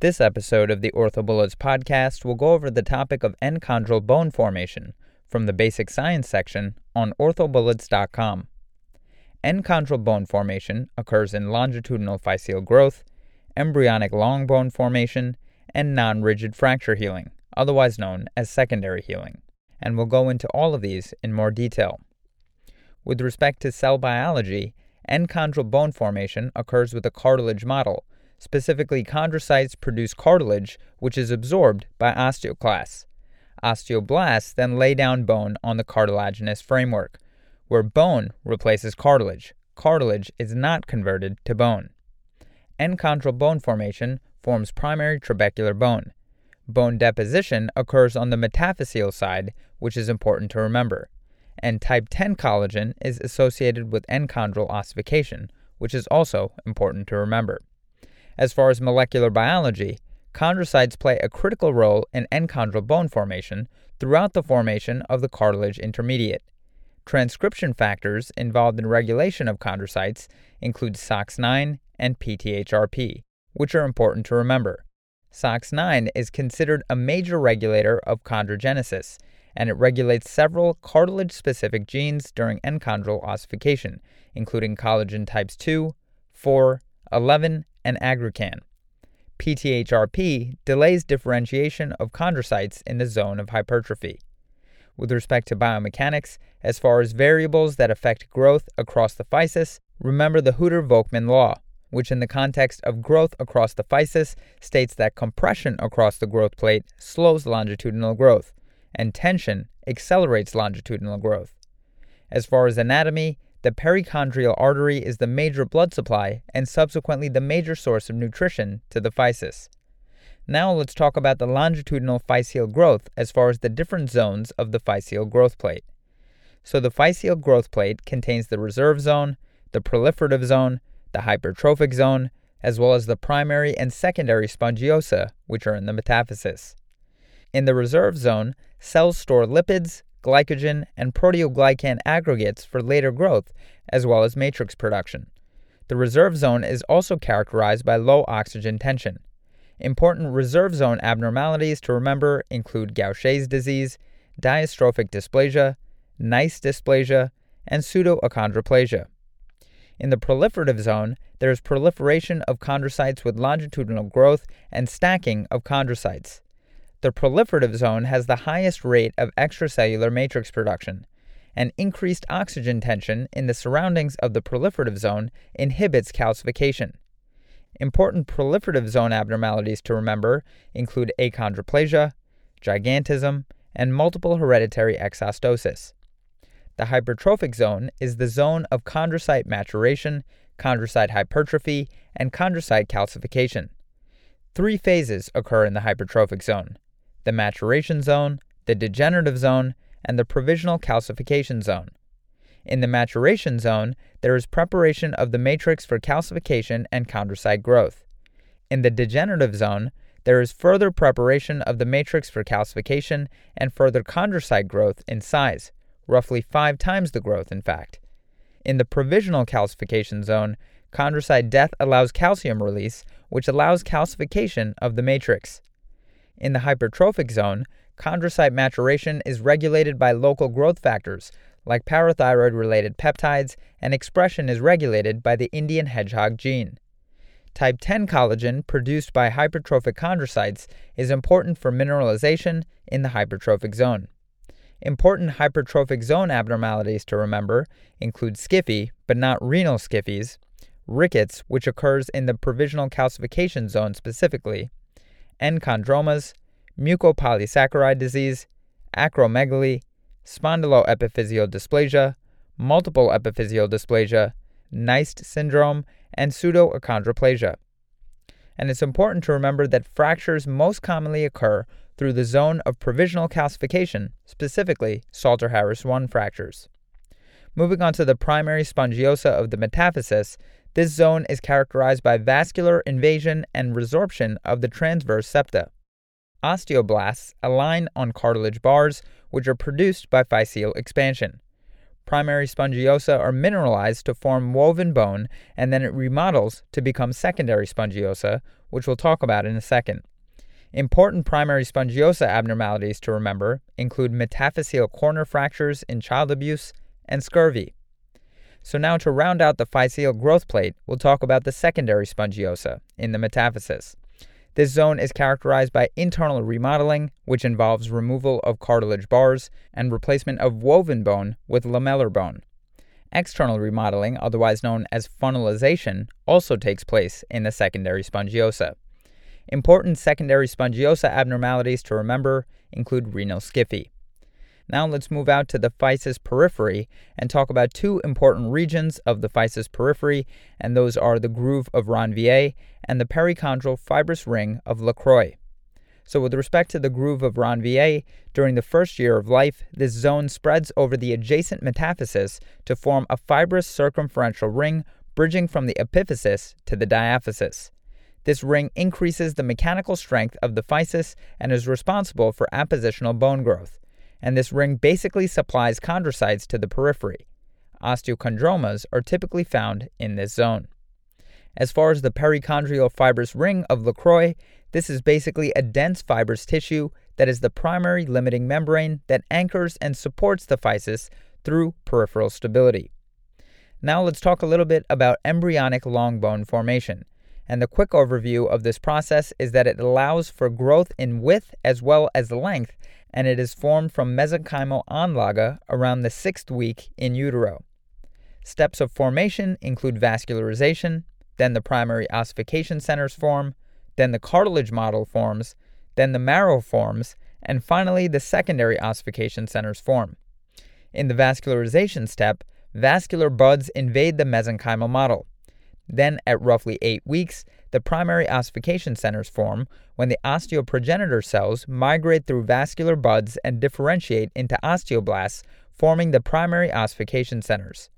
This episode of the OrthoBullets podcast will go over the topic of enchondral bone formation from the basic science section on orthobullets.com. Enchondral bone formation occurs in longitudinal physeal growth, embryonic long bone formation, and non rigid fracture healing, otherwise known as secondary healing, and we'll go into all of these in more detail. With respect to cell biology, enchondral bone formation occurs with a cartilage model Specifically, chondrocytes produce cartilage, which is absorbed by osteoclasts. Osteoblasts then lay down bone on the cartilaginous framework, where bone replaces cartilage. Cartilage is not converted to bone. Enchondral bone formation forms primary trabecular bone. Bone deposition occurs on the metaphyseal side, which is important to remember. And type 10 collagen is associated with enchondral ossification, which is also important to remember. As far as molecular biology, chondrocytes play a critical role in enchondral bone formation throughout the formation of the cartilage intermediate. Transcription factors involved in regulation of chondrocytes include SOX9 and PTHRP, which are important to remember. SOX9 is considered a major regulator of chondrogenesis, and it regulates several cartilage specific genes during enchondral ossification, including collagen types 2, 4, 11, and aggrecan. PTHRP delays differentiation of chondrocytes in the zone of hypertrophy. With respect to biomechanics, as far as variables that affect growth across the physis, remember the Hueter-Volkmann law, which in the context of growth across the physis states that compression across the growth plate slows longitudinal growth, and tension accelerates longitudinal growth. As far as anatomy, the perichondrial artery is the major blood supply and subsequently the major source of nutrition to the physis. Now let's talk about the longitudinal physeal growth as far as the different zones of the physeal growth plate. So the physeal growth plate contains the reserve zone, the proliferative zone, the hypertrophic zone, as well as the primary and secondary spongiosa, which are in the metaphysis. In the reserve zone, cells store lipids, glycogen, and proteoglycan aggregates for later growth, as well as matrix production. The reserve zone is also characterized by low oxygen tension. Important reserve zone abnormalities to remember include Gaucher's disease, diastrophic dysplasia, Kniest dysplasia, and pseudoachondroplasia. In the proliferative zone, there is proliferation of chondrocytes with longitudinal growth and stacking of chondrocytes. The proliferative zone has the highest rate of extracellular matrix production, and increased oxygen tension in the surroundings of the proliferative zone inhibits calcification. Important proliferative zone abnormalities to remember include achondroplasia, gigantism, and multiple hereditary exostosis. The hypertrophic zone is the zone of chondrocyte maturation, chondrocyte hypertrophy, and chondrocyte calcification. Three phases occur in the hypertrophic zone the maturation zone, the degenerative zone, and the provisional calcification zone. In the maturation zone, there is preparation of the matrix for calcification and chondrocyte growth. In the degenerative zone, there is further preparation of the matrix for calcification and further chondrocyte growth in size, roughly five times the growth, in fact. In the provisional calcification zone, chondrocyte death allows calcium release, which allows calcification of the matrix. In the hypertrophic zone, chondrocyte maturation is regulated by local growth factors like parathyroid related peptides, and expression is regulated by the Indian hedgehog gene. Type 10 collagen produced by hypertrophic chondrocytes is important for mineralization in the hypertrophic zone. Important hypertrophic zone abnormalities to remember include SCFE, but not renal SCFEs, rickets, which occurs in the provisional calcification zone specifically, enchondromas, mucopolysaccharide disease, acromegaly, spondyloepiphyseal dysplasia, multiple epiphyseal dysplasia, Kniest syndrome, and pseudoachondroplasia. And it's important to remember that fractures most commonly occur through the zone of provisional calcification, specifically Salter Harris 1 fractures. Moving on to the primary spongiosa of the metaphysis, this zone is characterized by vascular invasion and resorption of the transverse septa. Osteoblasts align on cartilage bars, which are produced by physeal expansion. primary spongiosa are mineralized to form woven bone, and then it remodels to become secondary spongiosa, which we'll talk about in a second. Important primary spongiosa abnormalities to remember include metaphyseal corner fractures in child abuse and scurvy. So, now to round out the physeal growth plate, we'll talk about the secondary spongiosa in the metaphysis. This zone is characterized by internal remodeling, which involves removal of cartilage bars and replacement of woven bone with lamellar bone. External remodeling, otherwise known as funnelization, also takes place in the secondary spongiosa. Important secondary spongiosa abnormalities to remember include renal SCFE. Now let's move out to the physis periphery and talk about two important regions of the physis periphery, and those are the groove of Ranvier and the perichondral fibrous ring of Lacroix. So, with respect to the groove of Ranvier, during the first year of life, this zone spreads over the adjacent metaphysis to form a fibrous circumferential ring bridging from the epiphysis to the diaphysis. This ring increases the mechanical strength of the physis and is responsible for appositional bone growth and this ring basically supplies chondrocytes to the periphery. Osteochondromas are typically found in this zone. As far as the perichondrial fibrous ring of Lacroix, this is basically a dense fibrous tissue that is the primary limiting membrane that anchors and supports the physis through peripheral stability. Now let's talk a little bit about embryonic long bone formation. And the quick overview of this process is that it allows for growth in width as well as length and it is formed from mesenchymal Anlage around the sixth week in utero. Steps of formation include vascularization, then the primary ossification centers form, then the cartilage model forms, then the marrow forms, and finally the secondary ossification centers form. In the vascularization step, vascular buds invade the mesenchymal model. Then, at roughly 8 weeks, the primary ossification centers form when the osteoprogenitor cells migrate through vascular buds and differentiate into osteoblasts, forming the primary ossification centers.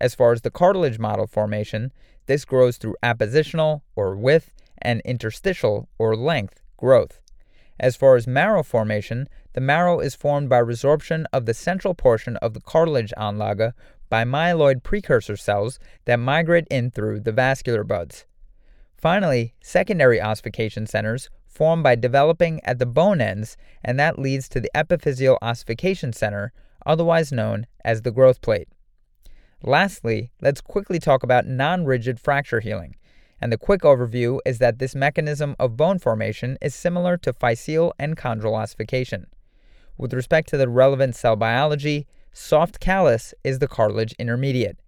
As far as the cartilage model formation, this grows through appositional, or width, and interstitial, or length, growth. As far as marrow formation, the marrow is formed by resorption of the central portion of the cartilage anlage by myeloid precursor cells that migrate in through the vascular buds. Finally, secondary ossification centers form by developing at the bone ends, and that leads to the epiphyseal ossification center, otherwise known as the growth plate. Lastly, let's quickly talk about non rigid fracture healing. And the quick overview is that this mechanism of bone formation is similar to physeal and chondral ossification. With respect to the relevant cell biology, soft callus is the cartilage intermediate,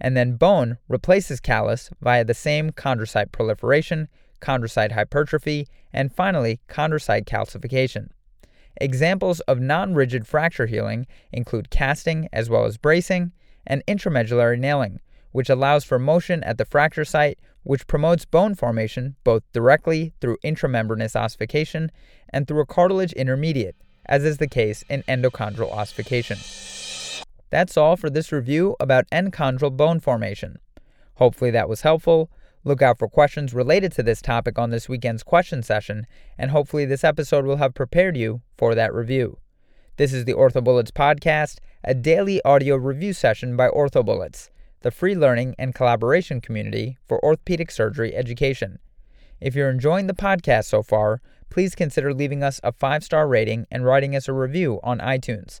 and then bone replaces callus via the same chondrocyte proliferation, chondrocyte hypertrophy, and finally chondrocyte calcification. Examples of non rigid fracture healing include casting as well as bracing, and intramedullary nailing, which allows for motion at the fracture site, which promotes bone formation both directly through intramembranous ossification and through a cartilage intermediate, as is the case in endochondral ossification. That's all for this review about endochondral bone formation. Hopefully that was helpful. Look out for questions related to this topic on this weekend's question session, and hopefully this episode will have prepared you for that review. This is the OrthoBullets podcast, a daily audio review session by OrthoBullets, the free learning and collaboration community for orthopedic surgery education. If you're enjoying the podcast so far, please consider leaving us a five star rating and writing us a review on iTunes.